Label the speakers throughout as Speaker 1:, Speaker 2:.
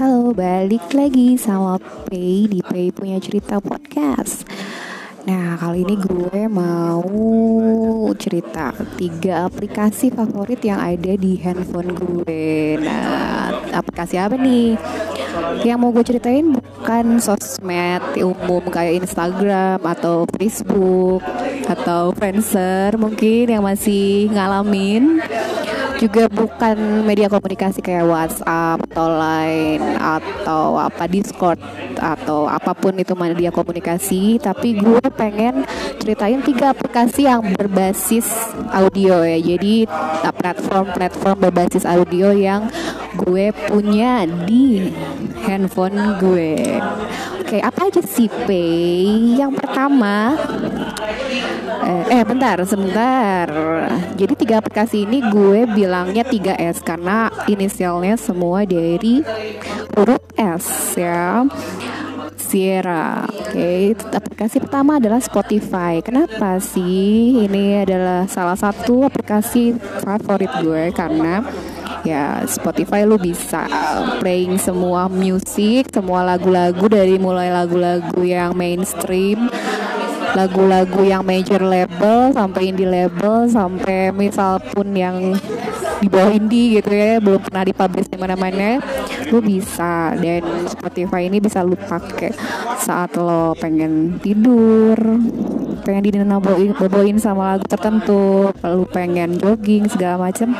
Speaker 1: Halo, balik lagi sama Pei di Pei Punya Cerita Podcast. Nah, kali ini gue mau cerita tiga aplikasi favorit yang ada di handphone gue. Nah, aplikasi apa nih? Yang mau gue ceritain bukan sosmed umum kayak Instagram atau Facebook atau Friendster mungkin yang masih ngalamin juga bukan media komunikasi kayak WhatsApp atau Line atau apa Discord atau apa pun itu media komunikasi tapi gue pengen ceritain tiga aplikasi yang berbasis audio ya. Jadi platform-platform berbasis audio yang gue punya di handphone gue. Oke apa aja sih Pay yang pertama eh, eh bentar sebentar jadi tiga aplikasi ini gue bilangnya 3S karena inisialnya semua dari huruf S ya Sierra. Oke, okay. aplikasi pertama adalah Spotify. Kenapa sih ini adalah salah satu aplikasi favorit gue karena ya Spotify lu bisa playing semua musik, semua lagu-lagu dari mulai lagu-lagu yang mainstream lagu-lagu yang major label sampai indie label sampai misal pun yang di bawah indie gitu ya belum pernah dipublish di mana-mana lu bisa. Dan Spotify ini bisa lu pakai saat lo pengen tidur pengen dinenaboin boboin sama lagu tertentu lu pengen jogging segala macem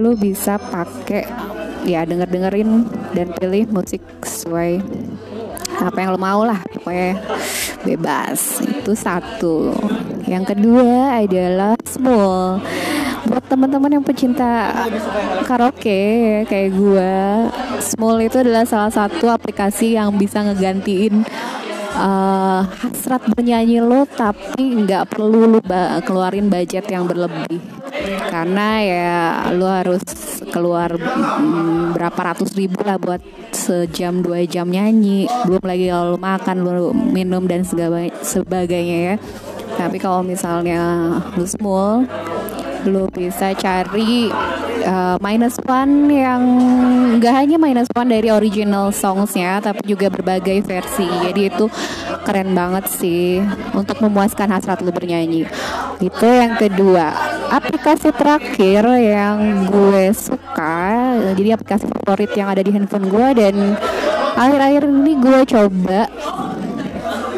Speaker 1: lu bisa pakai ya denger dengerin dan pilih musik sesuai apa yang lo mau lah pokoknya bebas. Itu satu. Yang kedua adalah small. Buat teman-teman yang pecinta karaoke kayak gue small itu adalah salah satu aplikasi yang bisa ngegantiin uh, hasrat bernyanyi lo tapi nggak perlu lo ba keluarin budget yang berlebih. Karena ya lo harus keluar mm, berapa ratus ribu lah buat sejam dua jam nyanyi. Belum lagi kalau makan lo minum dan sebagainya ya. Tapi kalau misalnya lo small lo bisa cari uh, minus one yang nggak hanya minus one dari original songsnya tapi juga berbagai versi. Jadi itu keren banget sih untuk memuaskan hasrat lo bernyanyi. Itu yang kedua aplikasi terakhir yang gue suka jadi aplikasi favorit yang ada di handphone gue dan akhir-akhir ini gue coba.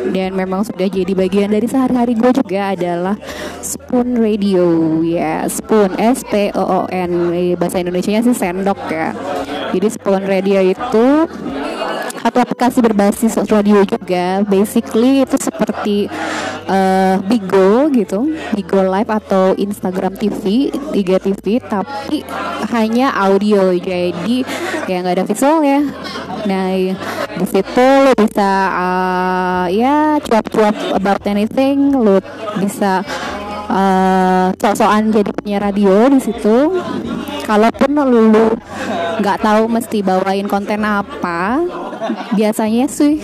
Speaker 1: Dan memang sudah jadi bagian dari sehari-hari gue juga adalah Spoon Radio. Ya Spoon S P O O N. Bahasa Indonesia sih sendok ya. Jadi Spoon Radio itu atau aplikasi berbasis radio juga. Basically itu seperti uh, Bigo gitu Bigo Live atau Instagram TV IGTV tapi hanya audio. Jadi ya nggak ada visual ya. Nah di situ lo bisa uh, ya cuap-cuap about anything. Lo bisa uh, sok-sokan jadi punya radio di situ kalaupun lu nggak tahu mesti bawain konten apa biasanya sih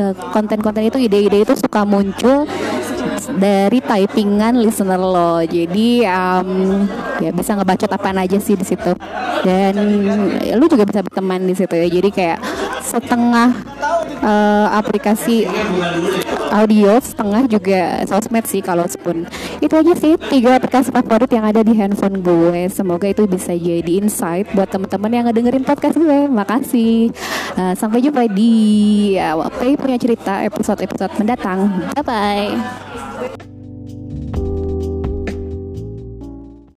Speaker 1: eh, konten-konten itu ide-ide itu suka muncul dari typingan listener lo. Jadi um, ya bisa ngebacot apa aja sih di situ. Dan ya, lu juga bisa berteman di situ ya. Jadi kayak setengah uh, aplikasi audio setengah juga sosmed sih kalau spoon itu aja sih tiga aplikasi favorit yang ada di handphone gue. Semoga itu bisa jadi insight buat teman-teman yang ngedengerin podcast gue. Makasih. Uh, sampai jumpa di uh, punya cerita episode-episode mendatang. Bye bye